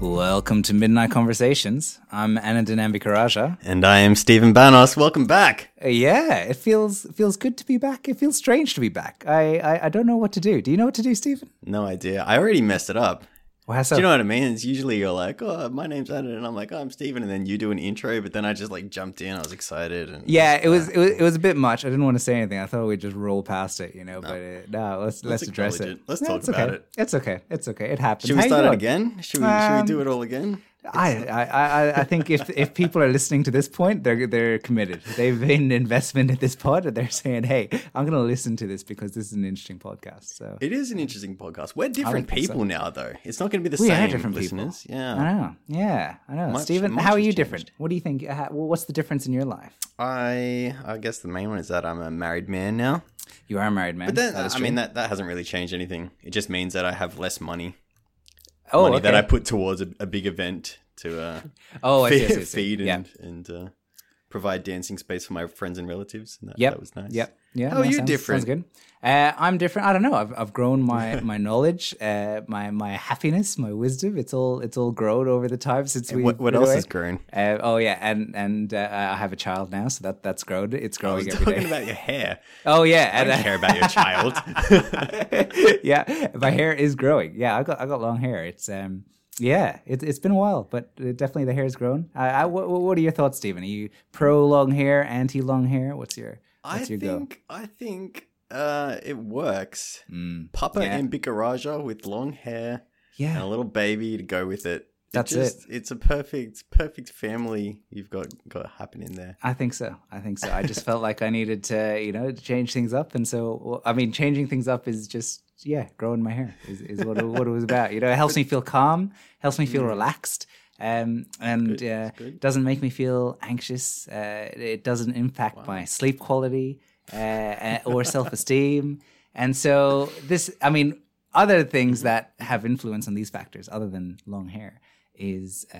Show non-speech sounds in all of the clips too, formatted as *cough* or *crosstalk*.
Welcome to Midnight Conversations. I'm Ananthan Ambikairajah. And I am Stephen Banos. Welcome back. Uh, yeah, it feels it feels good to be back. It feels strange to be back. I, I I don't know what to do. Do you know what to do, Stephen? No idea. I already messed it up. So? Do you know what I mean? It's usually you're like, oh, my name's Anand, and I'm like, oh, I'm Stephen, and then you do an intro, but then I just like jumped in. I was excited. And yeah, it was, it was it was a bit much. I didn't want to say anything. I thought we'd just roll past it, you know. But uh, no, let's let's, address acknowledge it. it. Let's No, talk about okay. it. It's okay. It's okay. It happens. Should we How start it again? Should we, should we Um, do it all again? I, I, I, think if if people are listening to this point, they're they're committed. They've made an investment in this pod, and they're saying, "Hey, I'm going to listen to this because this is an interesting podcast." So It is an interesting podcast. We're different think so. people now, though. It's not going to be the We are same different people. listeners. Yeah. I know, yeah, I know. Much- Stephen, much how are you changed. different? What do you think? Uh, what's the difference in your life? I I guess the main one is that I'm a married man now. You are a married man. But then, I true. mean, that, that hasn't really changed anything. It just means that I have less money. oh, money okay. that I put towards a, a big event to uh, oh, I see, I feed, see, I see. feed yeah. and, and uh, provide dancing space for my friends and relatives. And that, Yep. that was nice. Yep. Yeah. How are no, you sounds, different? Sounds good. Uh, I'm different. I don't know. I've, I've grown my *laughs* my knowledge, uh, my my happiness, my wisdom. It's all it's all grown over the time since we. What, what else away. has grown? Uh, oh yeah, and and uh, I have a child now, so that that's grown. It's I was growing every talking day. about your hair. *laughs* oh yeah, I and don't uh, care about your child. *laughs* yeah, my hair is growing. Yeah, I got I got long hair. It's um yeah, it's it's been a while, but definitely the hair's grown. I, I, what, what are your thoughts, Stephen? Are you pro long hair, anti long hair? What's your I what's your go? think I think uh, it works. Mm, Papa Yeah. and Bikaraja with long hair yeah, and a little baby to go with it. That's just, It's a perfect perfect family you've got got happening there. I think so. I think so. I just felt like I needed to, you know, change things up, and so I mean, changing things up is just yeah, growing my hair is, is what it, what it was about. You know, it helps me feel calm, helps me feel relaxed, um, and Mm. uh, doesn't make me feel anxious. Uh, it doesn't impact my sleep quality uh, uh, or self esteem, and so this, I mean, other things Mm-hmm. that have influence on these factors, other than long hair, is uh,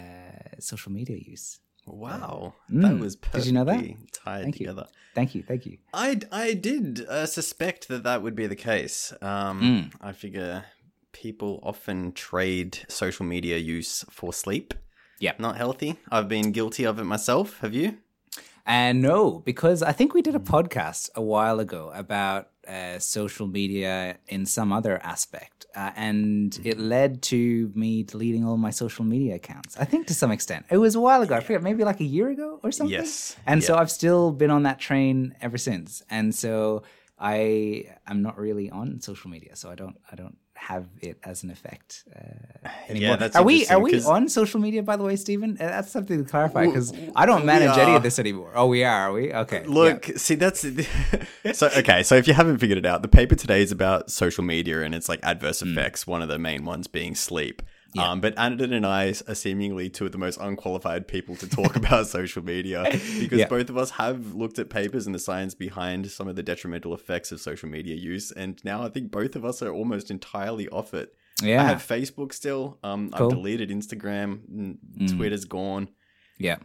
social media use. Wow, Mm. that was Did perfectly you know that? tied Thank you. together. Thank you, thank you. I, I did uh, suspect that that would be the case. Um, Mm. I figure people often trade social media use for sleep. Yep. Not healthy. I've been guilty of it myself. Have you? And no, because I think we did a podcast a while ago about uh, social media in some other aspect, uh, and Mm-hmm. it led to me deleting all my social media accounts. I think to some extent, it was a while ago. I forget, maybe like a year ago or something. Yes. And so I've still been on that train ever since, and so I am not really on social media, so I don't I don't have it as an effect uh, anymore. that's are we are we on social media by the way, Stephen? Uh, That's something to clarify because I don't manage any of this anymore. Oh, we are, are we? Okay. Look, see, that's *laughs* so okay. So if you haven't figured it out, the paper today is about social media and it's like adverse Mm. effects. One of the main ones being sleep. Um, but Ananthan and I are seemingly two of the most unqualified people to talk *laughs* about social media *laughs* because Yeah. both of us have looked at papers and the science behind some of the detrimental effects of social media use, and now I think both of us are almost entirely off it. Yeah. I have Facebook still. Um, Cool. I've deleted Instagram. Mm. Twitter's gone. yeah.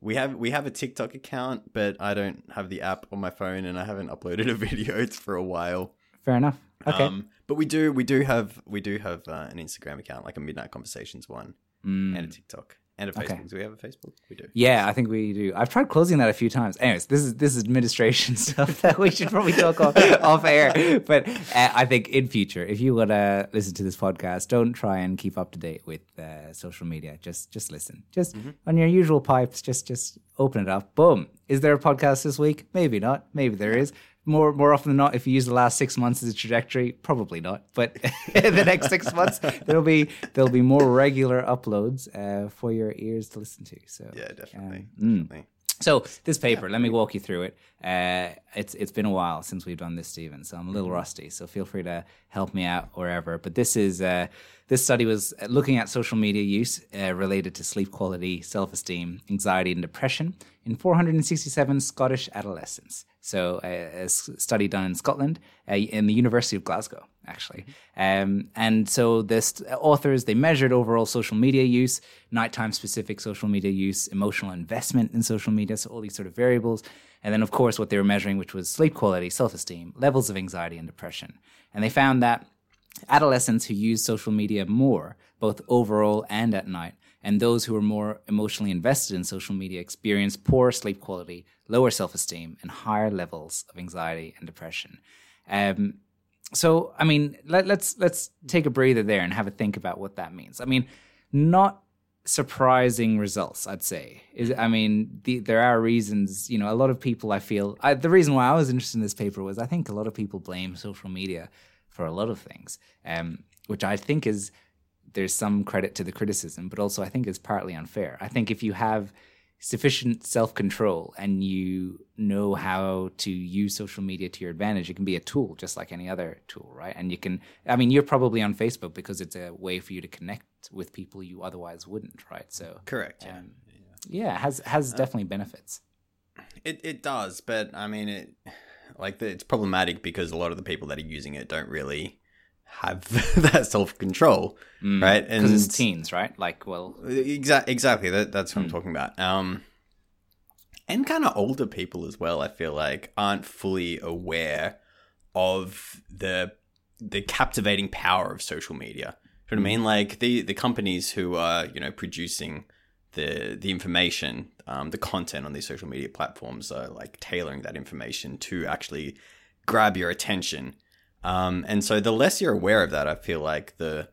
We have we have a TikTok account, but I don't have the app on my phone, and I haven't uploaded a *laughs* video for a while. Fair enough. Okay. Um, but we do we do have we do have uh, an Instagram account, like a Midnight Conversations one, Mm. and a TikTok and a Okay. Facebook. Do we have a Facebook? We do. Yeah, I think we do. I've tried closing that a few times. Anyways, this is this is administration *laughs* stuff that we should probably talk off, *laughs* off air. But uh, I think in future, if you want to listen to this podcast, don't try and keep up to date with uh, social media. Just just listen. Just on your usual pipes. Just just open it up. Boom. Is there a podcast this week? Maybe not. Maybe there is. More more often than not, if you use the last six months as a trajectory, probably not. But *laughs* the next six months, there'll be there'll be more regular uploads uh, for your ears to listen to. So Yeah, definitely. Um, definitely. so this paper, let me walk you through it. Uh, it's it's been a while since we've done this, Stephen. So I'm a little rusty. So feel free to help me out wherever. But this is uh, this study was looking at social media use uh, related to sleep quality, self esteem, anxiety, and depression in 467 Scottish adolescents. So a study done in Scotland, uh, in the University of Glasgow, actually. Um, and so this authors they measured overall social media use, nighttime specific social media use, emotional investment in social media, so all these sort of variables, and then of course what they were measuring, which was sleep quality, self esteem, levels of anxiety and depression. And they found that adolescents who use social media more, both overall and at night, and those who are more emotionally invested in social media experience poor sleep quality, lower self esteem, and higher levels of anxiety and depression. Um, so, I mean, let, let's let's take a breather there and have a think about what that means. I mean, not surprising results, I'd say. Is I mean, the, there are reasons. You know, a lot of people. I feel I, the reason why I was interested in this paper was I think a lot of people blame social media for a lot of things, um, which I think is there's some credit to the criticism, but also I think is partly unfair. I think if you have sufficient self control and you know how to use social media to your advantage, it can be a tool just like any other tool, right? And you can, I mean, you're probably on Facebook because it's a way for you to connect with people you otherwise wouldn't, right? So, Correct. Yeah. um, yeah, it has has definitely benefits. It it does, but I mean it like the, it's problematic because a lot of the people that are using it don't really have *laughs* that self control, right? Because it's teens, right? Like, well, Exactly, exactly. That, that's what I'm talking about. Um, and kind of older people as well. I feel like aren't fully aware of the the captivating power of social media. You know what I mean? Like the the companies who are you know producing the the information, um, the content on these social media platforms are like tailoring that information to actually grab your attention. Um, and so the less you're aware of that, I feel like the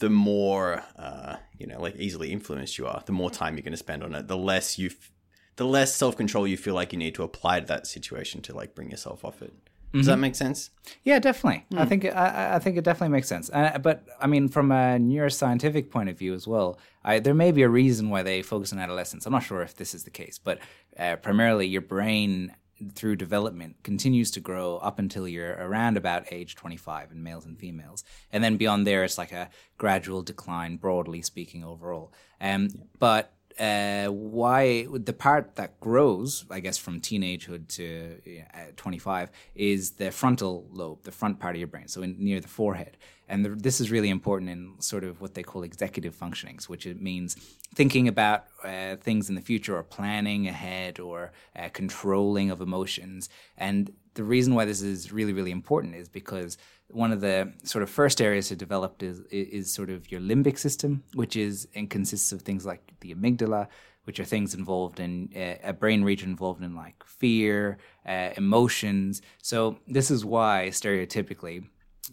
the more uh, you know, like easily influenced you are, the more time you're going to spend on it, the less you, f- the less self control you feel like you need to apply to that situation to like bring yourself off it. Does that make sense? Yeah, definitely. I think I- I, I think it definitely makes sense. Uh, but I mean, from a neuroscientific point of view as well, I, there may be a reason why they focus on adolescence. I'm not sure if this is the case, but uh, primarily your brain through development continues to grow up until you're around about age 25 in males and females, and then beyond there, it's like a gradual decline, broadly speaking, overall. Um, But uh, why the part that grows, I guess, from teenagehood to uh, 25 is the frontal lobe, the front part of your brain, so in, near the forehead. And the, this is really important in sort of what they call executive functionings, which it means thinking about uh, things in the future or planning ahead or uh, controlling of emotions. And the reason why this is really, really important is because one of the sort of first areas to develop is, is sort of your limbic system, which is and consists of things like the amygdala, which are things involved in uh, a brain region involved in like fear, uh, emotions. So this is why stereotypically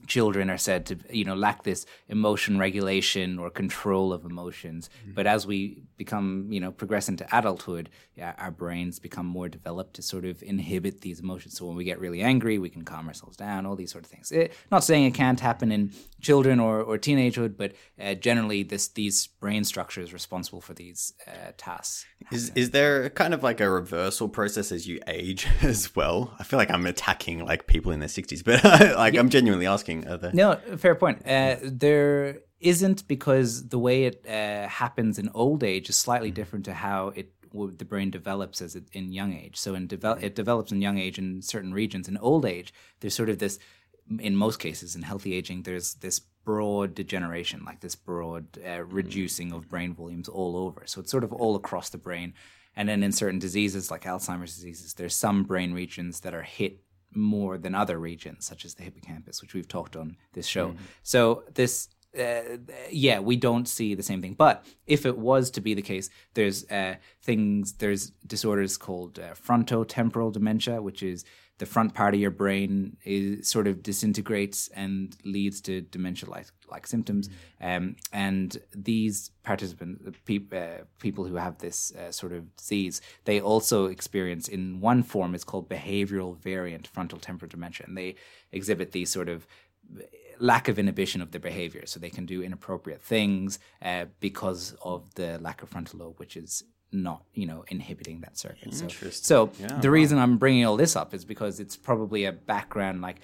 children are said to you know lack this emotion regulation or control of emotions. But as we become you know progress into adulthood yeah, our brains become more developed to sort of inhibit these emotions. So when we get really angry we can calm ourselves down all these sort of things. It, not saying it can't happen in children or, or teenagehood but uh, generally this these brain structures responsible for these uh, tasks. Is is there kind of like a reversal process as you age *laughs* as well? I feel like I'm attacking like people in their 60s, but *laughs* like I'm genuinely asking. Are there... No, fair point. Uh, there isn't because the way it uh, happens in old age is slightly different to how it the brain develops as it, in young age. So in develop it develops in young age in certain regions. In old age, there's sort of this. In most cases, in healthy aging, there's this broad degeneration, like this broad uh, reducing of brain volumes all over. So it's sort of all across the brain. And then in certain diseases like Alzheimer's diseases, there's some brain regions that are hit more than other regions, such as the hippocampus, which we've talked on this show. So this, uh, yeah, we don't see the same thing. But if it was to be the case, there's uh, things, there's disorders called uh, frontotemporal dementia, which is the front part of your brain is sort of disintegrates and leads to dementia-like like symptoms. Um, and these participants, uh, peop, uh, people who have this uh, sort of disease, they also experience in one form. It's called behavioral variant frontal temporal dementia, and they exhibit these sort of lack of inhibition of their behavior. So they can do inappropriate things uh, because of the lack of frontal lobe, which is not, you know, inhibiting that circuit. So, so the reason I'm bringing all this up is because it's probably a background, like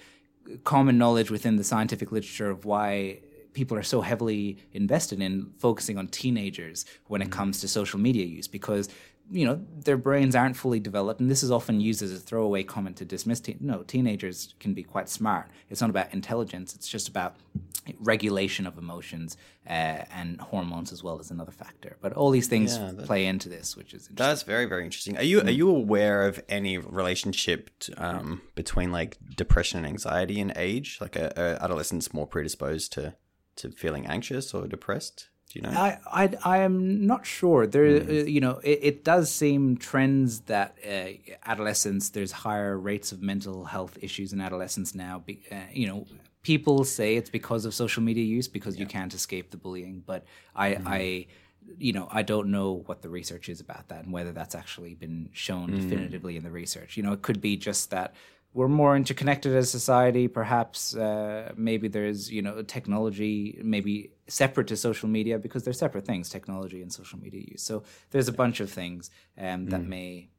common knowledge within the scientific literature of why people are so heavily invested in focusing on teenagers when it mm. comes to social media use. Because you know their brains aren't fully developed, and this is often used as a throwaway comment to dismiss. Teen- no, teenagers can be quite smart. It's not about intelligence; it's just about regulation of emotions uh, and hormones as well as another factor. But all these things Yeah, that- play into this, which is interesting. That's very very interesting. Are you Mm. are you aware of any relationship um, between like depression and anxiety and age? Like, are, are adolescents more predisposed to to feeling anxious or depressed? Do you know? I, I, I am not sure. There, uh, you know, it, it does seem trends that uh, adolescents there's higher rates of mental health issues in adolescence now. Be, uh, you know, people say it's because of social media use because you can't escape the bullying, but I, Hmm. I, you know, I don't know what the research is about that and whether that's actually been shown Hmm. definitively in the research. You know, it could be just that we're more interconnected as society. Perhaps uh, maybe there's you know technology maybe separate to social media because they're separate things, technology and social media use. So there's a bunch of things um, that may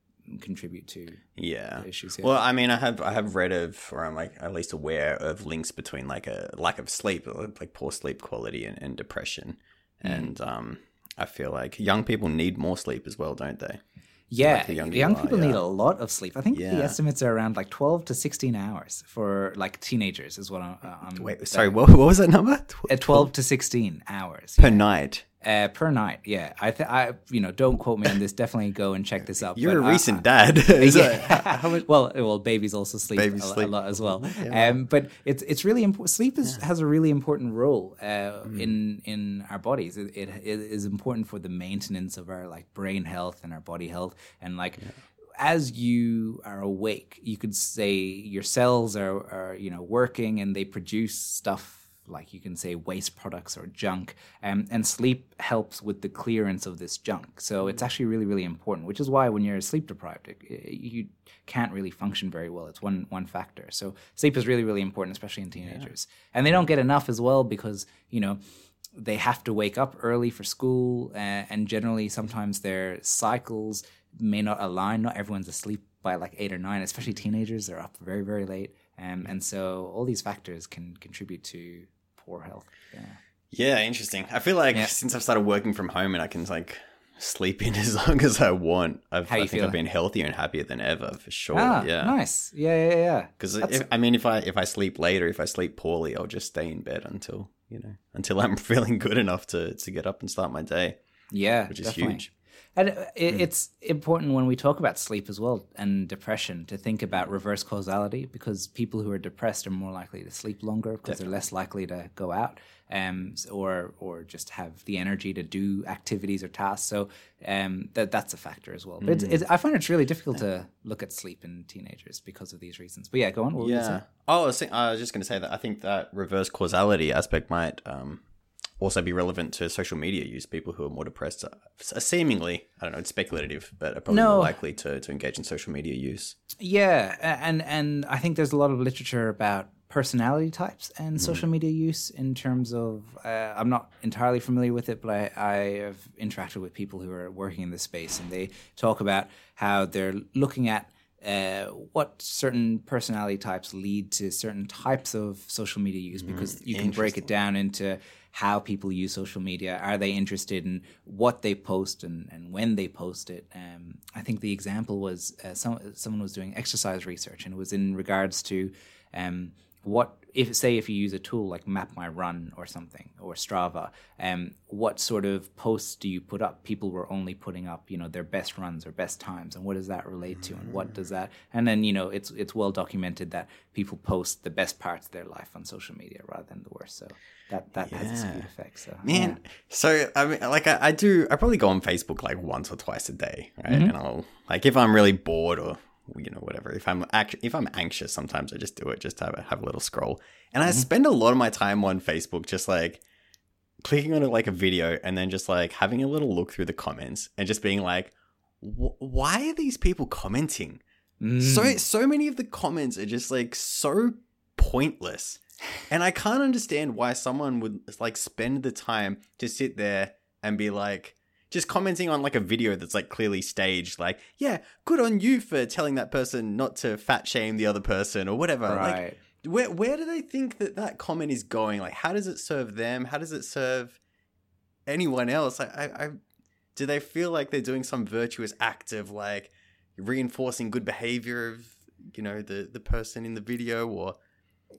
contribute to Yeah. issues. Yeah. Well, I mean, I have I have read of, or I'm like at least aware of links between like a lack of sleep, like poor sleep quality, and, and depression. Mm. And um, I feel like young people need more sleep as well, don't they? Yeah, younger young are, people need a lot of sleep. I think the estimates are around like 12 to 16 hours for like teenagers is what I'm. uh, I'm Wait, sorry, what, what was that number? Tw- uh, 12 to 16 hours per night. Uh, per night. Yeah, I, th- I, you know, don't quote me on this. Definitely go and check this up. You're but a I- recent dad. *laughs* *laughs* Yeah. that- how much- well, well, babies also sleep, Babies a, sleep. a lot as well. *laughs* Um, but it's it's really important. Sleep is, has a really important role uh, Mm. in in our bodies. It, it, it is important for the maintenance of our like brain health and our body health, and like. As you are awake, you could say your cells are, are, you know, working and they produce stuff like you can say waste products or junk um, and sleep helps with the clearance of this junk. So it's actually really really important which is why when you're sleep deprived it, you can't really function very well. It's one one factor. So sleep is really really important especially in teenagers. And they don't get enough as well because you know they have to wake up early for school uh, and generally sometimes their cycles may not align. Not everyone's asleep by like eight or nine especially teenagers they're up very very late. Um, and so all these factors can contribute to poor health yeah Yeah, interesting. I feel like Yeah. since I've started working from home and I can like sleep in *laughs* as long as I want, I've, I think feel? I've been healthier and happier than ever for sure. ah yeah. nice yeah yeah yeah Because I mean, if I if I sleep later, if I sleep poorly, I'll just stay in bed until you know until I'm *laughs* feeling good enough to to get up and start my day, yeah which is definitely. huge. And it, it's important when we talk about sleep as well and depression to think about reverse causality because people who are depressed are more likely to sleep longer because they're less likely to go out um, or or just have the energy to do activities or tasks. So um, that that's a factor as well. But it's, it's, I find it's really difficult to look at sleep in teenagers because of these reasons. But yeah, go on. What were you gonna Yeah. Oh, I was, I was just going to say that I think that reverse causality aspect might um, also be relevant to social media use. People who are more depressed are, are seemingly, I don't know, it's speculative, but are probably No. more likely to, to engage in social media use. Yeah, and and I think there's a lot of literature about personality types and social media use in terms of uh, I'm not entirely familiar with it, but I, I have interacted with people who are working in this space, and they talk about how they're looking at uh, what certain personality types lead to certain types of social media use because you can break it down into how people use social media. Are they interested in what they post and, and when they post it? Um, I think the example was uh, some, someone was doing exercise research and it was in regards to um, what if say if you use a tool like Map My Run or something or Strava, um, what sort of posts do you put up? People were only putting up, you know, their best runs or best times, and what does that relate to, and what does that? And then you know, it's it's well documented that people post the best parts of their life on social media rather than the worst. So that that has a Yeah. effect. So Man, so I mean, like I, I do, I probably go on Facebook like once or twice a day, right? Mm-hmm. And I'll like if I'm really bored or you know whatever. If I'm act- if I'm anxious, sometimes I just do it, just have a, have a little scroll, and Mm-hmm. I spend a lot of my time on Facebook just like clicking on like a video and then just like having a little look through the comments and just being like, why are these people commenting? Mm. So so many of the comments are just like so pointless. And I can't understand why someone would like spend the time to sit there and be like just commenting on like a video that's like clearly staged like, yeah, good on you for telling that person not to fat shame the other person or whatever. Like right. where where do they think that that comment is going? Like how does it serve them? How does it serve anyone else? I I, I do they feel like they're doing some virtuous act of like reinforcing good behavior of you know the the person in the video or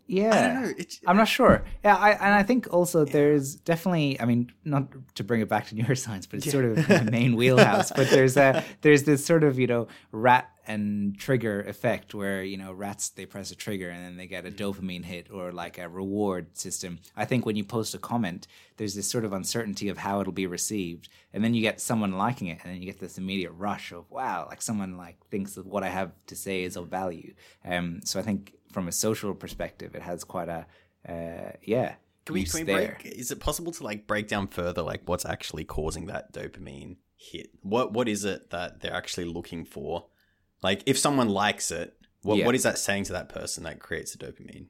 Yeah. I don't know. It's, I'm not sure. Yeah, I, and I think also there's definitely. I mean, not to bring it back to neuroscience, but it's sort of the main wheelhouse. But there's a there's this sort of you know rat and trigger effect where you know rats they press a trigger and then they get a dopamine hit or like a reward system. I think when you post a comment, there's this sort of uncertainty of how it'll be received, and then you get someone liking it, and then you get this immediate rush of wow, like someone like thinks that what I have to say is of value. Um, so I think from a social perspective, it has quite a uh, yeah. Can we, can we break? Is it possible to like break down further, like what's actually causing that dopamine hit? What what is it that they're actually looking for? Like, if someone likes it, what Yeah. what is that saying to that person that creates the dopamine?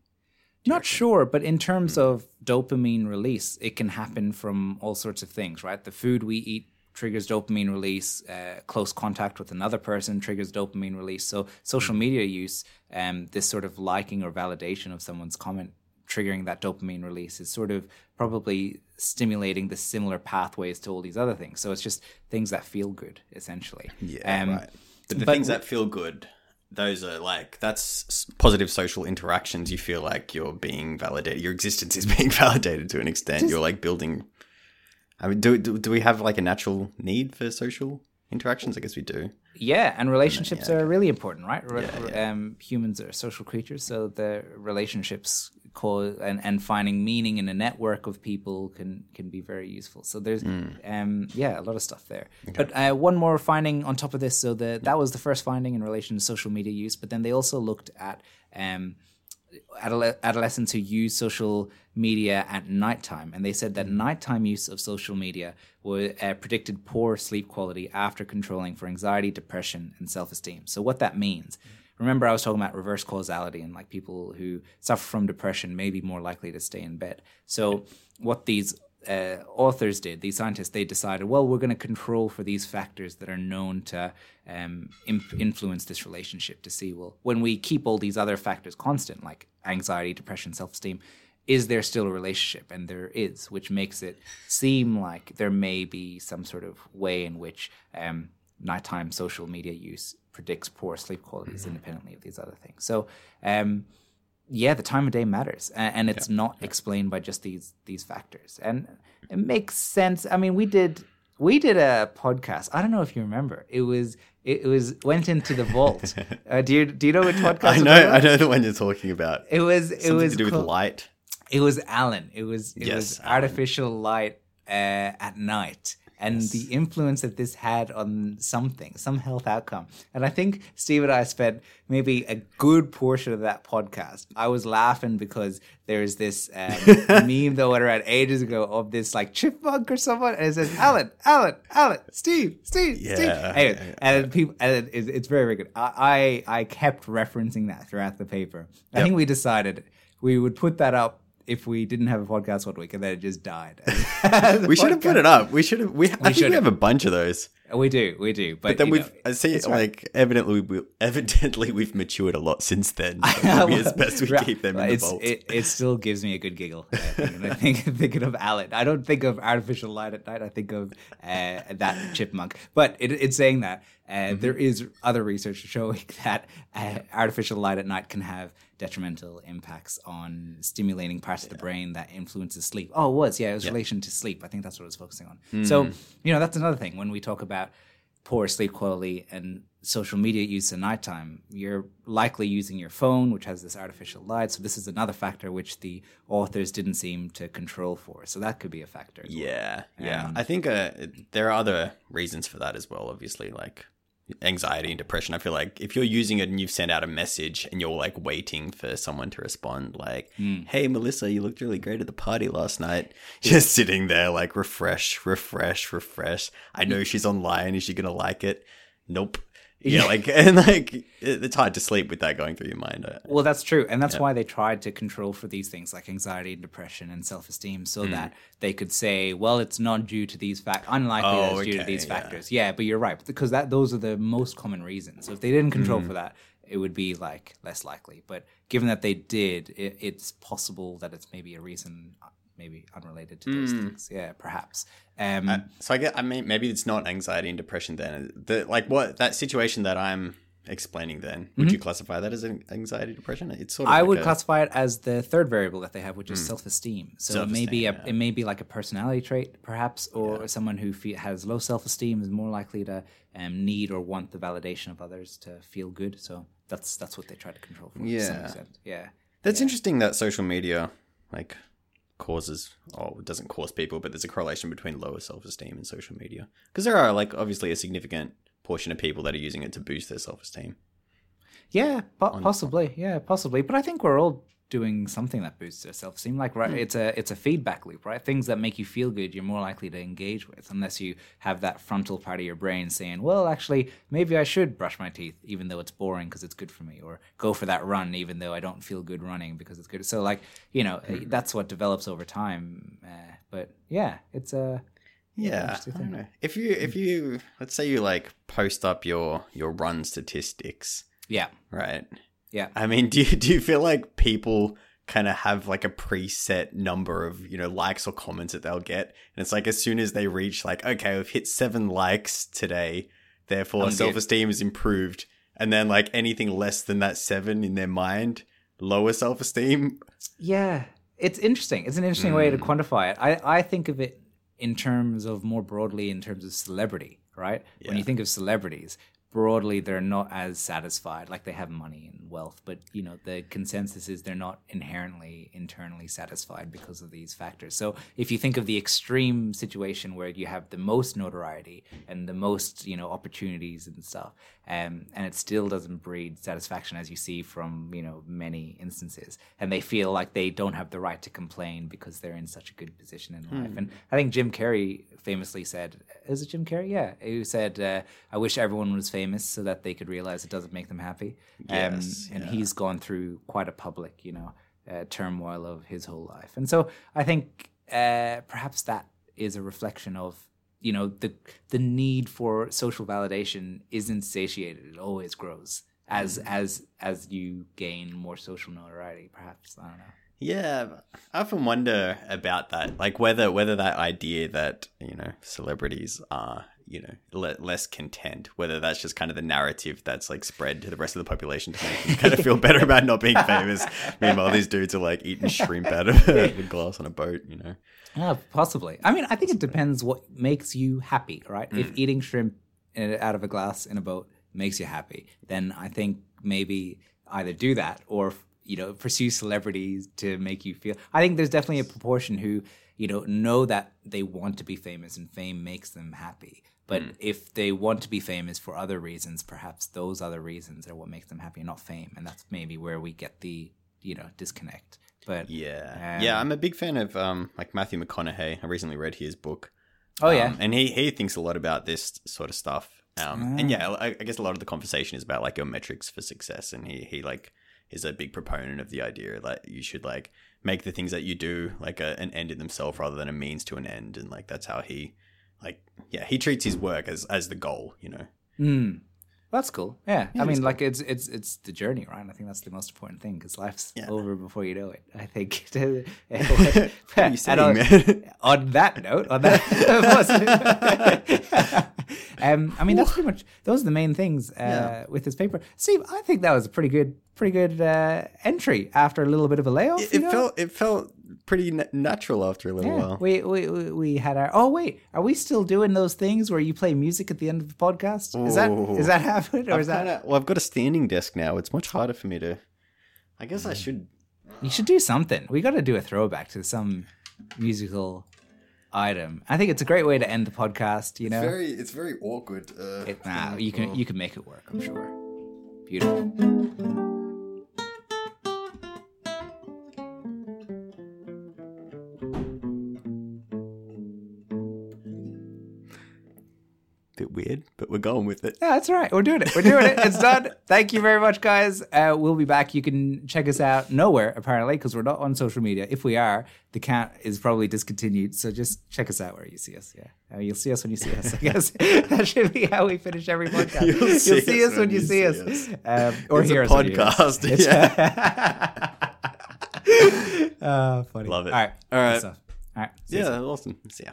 Not sure, but in terms of dopamine release, it can happen from all sorts of things, right? The food we eat triggers dopamine release. Uh, close contact with another person triggers dopamine release. So social Hmm. media use, um, this sort of liking or validation of someone's comment triggering that dopamine release is sort of probably stimulating the similar pathways to all these other things. So it's just things that feel good, essentially. Yeah, Um, right. But the but things that feel good, those are like that's positive social interactions. You feel like you're being validated. Your existence is *laughs* being validated to an extent. you're like building. I mean, do, do do we have like a natural need for social interactions? I guess we do. Yeah, and relationships yeah, are really important, right? Re- Yeah, yeah. Um, humans are social creatures, so the relationships cause and, and finding meaning in a network of people can can be very useful. So there's Hmm. um, yeah, a lot of stuff there. But uh, one more finding on top of this. So the that was the first finding in relation to social media use, but then they also looked at um, adole- adolescents who use social media at nighttime, and they said that nighttime use of social media were, uh, predicted poor sleep quality after controlling for anxiety, depression, and self-esteem. So what that means. Remember, I was talking about reverse causality and like people who suffer from depression may be more likely to stay in bed. So, what these uh, authors did, these scientists, they decided, well, we're going to control for these factors that are known to um, imp- influence this relationship to see, well, when we keep all these other factors constant, like anxiety, depression, self esteem, is there still a relationship? And there is, which makes it seem like there may be some sort of way in which um, nighttime social media use predicts poor sleep qualities independently of these other things. So, um, yeah, the time of day matters, and it's not explained by just these these factors, and it makes sense. I mean, we did we did a podcast. I don't know if you remember. It was it, was went into the vault. *laughs* uh, do you do you know which podcast? I know, I know the one you're talking about. It was it was Something was to do with called- light. It was Alan. It was it Yes, was Alan. artificial light uh, at night and the influence that this had on something, some health outcome. And I think Steve and I spent maybe a good portion of that podcast. I was laughing because there's this um, *laughs* meme that went around ages ago of this like chipmunk or someone, and it says Alan, Alan, Alan, Steve, Steve, Steve. Anyway, yeah, yeah. and people, and it's, it's very, very good. I, I I kept referencing that throughout the paper. I think we decided we would put that up if we didn't have a podcast one week, and then it just died. *laughs* We should have put it up. We should have. We, I think we should have have. a bunch of those. We do, we do. But, But then we've know, I see it's right. like evidently we evidently we've matured a lot since then. So maybe it's best we Right. keep them in Well, the vault. It, it still gives me a good giggle. I think, I *laughs* think thinking of Alan. I don't think of artificial light at night. I think of uh, that chipmunk. But it, it's saying that uh, Mm-hmm. there is other research showing *laughs* that uh, artificial light at night can have detrimental impacts on stimulating parts of the brain that influences sleep. Oh, it was yeah, it was relation to sleep. I think that's what I was focusing on. Mm. So you know that's another thing when we talk about poor sleep quality and social media use at nighttime, you're likely using your phone, which has this artificial light. So this is another factor which the authors didn't seem to control for. So that could be a factor. as well. Yeah, yeah. Um, I think uh, there are other reasons for that as well. Obviously, like anxiety and depression. I feel like if you're using it and you've sent out a message and you're like waiting for someone to respond, like, Hmm. "Hey, Melissa, you looked really great at the party last night," *laughs* just sitting there like refresh, refresh, refresh. I know she's online. Is she gonna like it? Nope. Yeah, like *laughs* and like it's hard to sleep with that going through your mind. Uh, Well, that's true. And that's why they tried to control for these things like anxiety and depression and self esteem Hmm. so that they could say, well, it's not due to these factors. Unlikely that Oh, it's due to these yeah. factors. Yeah, but you're right. Because that those are the most common reasons. So if they didn't control Hmm. for that, it would be like less likely. But given that they did, it, it's possible that it's maybe a reason maybe unrelated to those things. Yeah, perhaps. Um, Uh, so I get. I mean, maybe it's not anxiety and depression. Then the like what that situation that I'm explaining. Then would you classify that as an anxiety depression? It's sort of. Mm-hmm. I like would a- classify it as the third variable that they have, which is self-esteem. So it may be a. Yeah. it may be like a personality trait, perhaps, or someone who fe- has low self-esteem is more likely to um, need or want the validation of others to feel good. So that's that's what they try to control for. to some Yeah. extent. yeah. That's interesting that social media like causes or it doesn't cause people, but there's a correlation between lower self-esteem and social media because there are like obviously a significant portion of people that are using it to boost their self-esteem. Yeah, po- possibly. Yeah, possibly. But I think we're all doing something that boosts our self-esteem. Like, right, it's a it's a feedback loop, right? Things that make you feel good, you're more likely to engage with, unless you have that frontal part of your brain saying, "Well, actually, maybe I should brush my teeth, even though it's boring because it's good for me," or go for that run, even though I don't feel good running because it's good. So, like, you know, that's what develops over time. Uh, but yeah, it's a Yeah, I don't know. If you if you let's say you like post up your your run statistics, yeah, right? yeah. I mean, *laughs* do you do you feel like people kind of have like a preset number of you know likes or comments that they'll get, and it's like as soon as they reach like okay, we've hit seven likes today, therefore self esteem is improved, and then like anything less than that seven in their mind, lower self esteem. Yeah, it's interesting. It's an interesting way Hmm. to quantify it. I, I think of it in terms of more broadly in terms of celebrity, right? When you think of celebrities, broadly they're not as satisfied. Like they have money and wealth, but you know the consensus is they're not inherently internally satisfied because of these factors. So if you think of the extreme situation where you have the most notoriety and the most you know opportunities and stuff, um, and it still doesn't breed satisfaction as you see from you know many instances, and they feel like they don't have the right to complain because they're in such a good position in life. And I think Jim Carrey famously said, "Is it Jim Carrey? Yeah, who said, uh, I wish everyone was famous so that they could realize it doesn't make them happy." Yes, um, and yeah. he's gone through quite a public, you know, uh, turmoil of his whole life, and so I think uh, perhaps that is a reflection of you know the the need for social validation isn't satiated; it always grows as mm. as as you gain more social notoriety. Perhaps I don't know. Yeah, I often wonder about that, like whether whether that idea that you know celebrities are you know le- less content, whether that's just kind of the narrative that's like spread to the rest of the population to make them kind of feel better about not being famous. *laughs* Meanwhile, these dudes are like eating shrimp out of a *laughs* glass on a boat, you know. Yeah, possibly. I mean, I think it depends what makes you happy, right? Mm. If eating shrimp out of a glass in a boat makes you happy, then I think maybe either do that or you know pursue celebrities to make you feel. I think there's definitely a proportion who you know know that they want to be famous and fame makes them happy. But Mm. if they want to be famous for other reasons, perhaps those other reasons are what makes them happy, not fame, and that's maybe where we get the you know disconnect. But Yeah, Um, yeah. I'm a big fan of um like Matthew McConaughey. I recently read his book. oh yeah, Um, and he he thinks a lot about this sort of stuff. Um, and yeah, I, I guess a lot of the conversation is about like your metrics for success, and he he like is a big proponent of the idea that you should like make the things that you do like a, an end in themselves rather than a means to an end, and like that's how he like yeah he treats his work as as the goal, you know. Mm. That's cool. Yeah, I it is mean, like it's it's it's the journey, right? I think that's the most important thing because life's Yeah. over before you know it. I think. *laughs* *laughs* Saying, on, man? *laughs* on that note, on that, um, I mean, that's pretty much those are the main things uh, Yeah. with this paper. Steve, I think that was a pretty good, pretty good uh, entry after a little bit of a layoff. It, it felt it felt pretty na- natural after a little Yeah, while. we, we we had our. Oh wait, are we still doing those things where you play music at the end of the podcast? Is that Ooh. is that happening or I've is that? kinda, well, I've got a standing desk now. It's much harder for me to. I guess I Mm. should. You should do something. We got to do a throwback to some musical item. I think it's a great way to end the podcast. You know, Very, it's very awkward. Uh, it, nah, you can you can make it work. I'm sure. Beautiful. We're going with it. Yeah, that's right. We're doing it. We're doing it. It's done. Thank you very much, guys. Uh, we'll be back. You can check us out nowhere, apparently, because we're not on social media. If we are, the count is probably discontinued. So just check us out where you see us. Yeah. Uh, you'll see us when you see us, I guess. *laughs* *laughs* that should be how we finish every podcast. You'll You'll see see, us when you see us. us. Um, or It's a hear us when you us. podcast, yeah. uh, *laughs* funny. Love it. All right. All right. All right. Yeah, awesome. See ya.